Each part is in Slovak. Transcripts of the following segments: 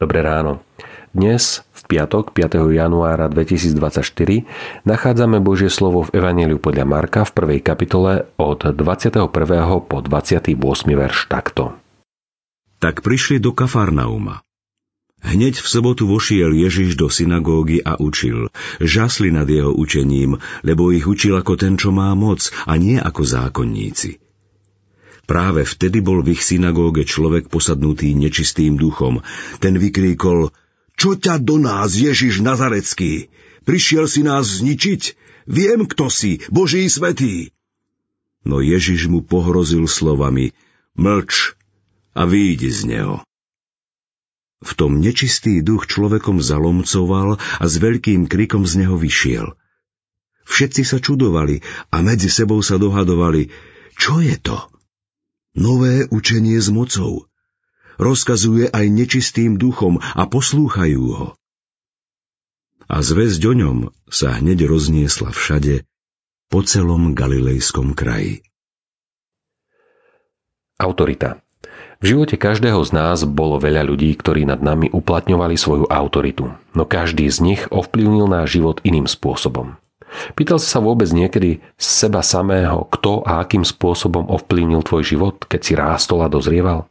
Dobré ráno. Dnes, v piatok, 5. januára 2024, nachádzame Božie slovo v Evangeliu podľa Marka v prvej kapitole od 21. po 28. verš takto. Tak prišli do Kafarnauma. Hneď v sobotu vošiel Ježiš do synagógy a učil. Žasli nad jeho učením, lebo ich učil ako ten, čo má moc, a nie ako zákonníci. Práve vtedy bol v ich synagóge človek posadnutý nečistým duchom. Ten vykríkol, čo ťa do nás, Ježiš Nazarecký? Prišiel si nás zničiť? Viem, kto si, Boží svetý. No Ježiš mu pohrozil slovami, mlč a výjdi z neho. V tom nečistý duch človekom zalomcoval a s veľkým krikom z neho vyšiel. Všetci sa čudovali a medzi sebou sa dohadovali, čo je to? Nové učenie s mocou. Rozkazuje aj nečistým duchom a poslúchajú ho. A zväzť o ňom sa hneď rozniesla všade, po celom galilejskom kraji. Autorita. V živote každého z nás bolo veľa ľudí, ktorí nad nami uplatňovali svoju autoritu, no každý z nich ovplyvnil náš život iným spôsobom. Pýtal si sa vôbec niekedy seba samého, kto a akým spôsobom ovplyvnil tvoj život, keď si rástol a dozrieval?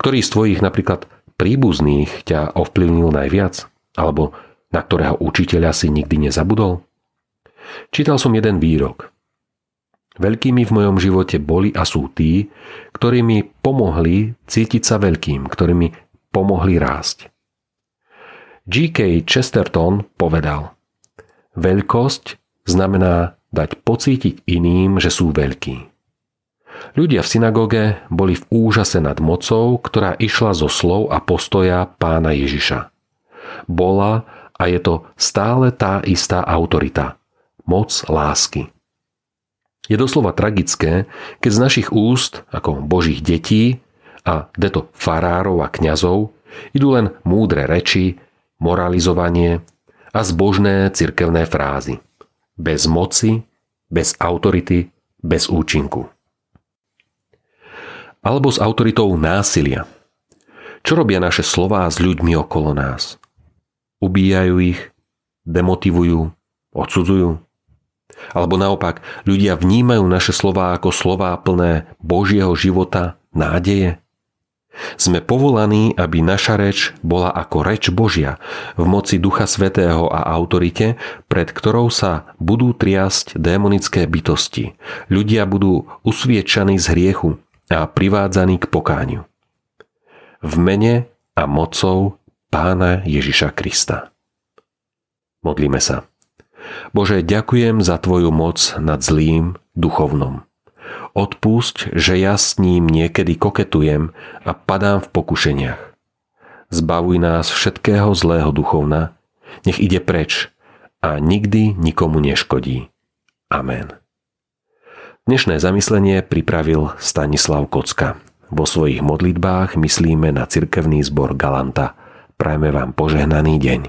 Ktorý z tvojich napríklad príbuzných ťa ovplyvnil najviac? Alebo na ktorého učiteľa si nikdy nezabudol? Čítal som jeden výrok. Veľkými v mojom živote boli a sú tí, ktorí mi pomohli cítiť sa veľkým, ktorí mi pomohli rásť. G.K. Chesterton povedal – Veľkosť znamená dať pocítiť iným, že sú veľkí. Ľudia v synagóge boli v úžase nad mocou, ktorá išla zo slov a postoja pána Ježiša. Bola a je to stále tá istá autorita. Moc lásky. Je doslova tragické, keď z našich úst, ako božích detí a deto farárov a kňazov, idú len múdre reči, moralizovanie, a zbožné cirkevné frázy. Bez moci, bez autority, bez účinku. Alebo s autoritou násilia. Čo robia naše slová s ľuďmi okolo nás? Ubíjajú ich, demotivujú, odsudzujú? Alebo naopak, ľudia vnímajú naše slová ako slová plné Božieho života, nádeje? Sme povolaní, aby naša reč bola ako reč Božia v moci Ducha Svetého a autorite, pred ktorou sa budú triasť démonické bytosti. Ľudia budú usviečaní z hriechu a privádzaní k pokániu. V mene a mocou Pána Ježiša Krista. Modlíme sa. Bože, ďakujem za Tvoju moc nad zlým duchovnom. Odpusť, že ja s ním niekedy koketujem a padám v pokušeniach. Zbavuj nás všetkého zlého duchovna, nech ide preč a nikdy nikomu neškodí. Amen. Dnešné zamyslenie pripravil Stanislav Kocka. Vo svojich modlitbách myslíme na cirkevný zbor Galanta. Prajme vám požehnaný deň.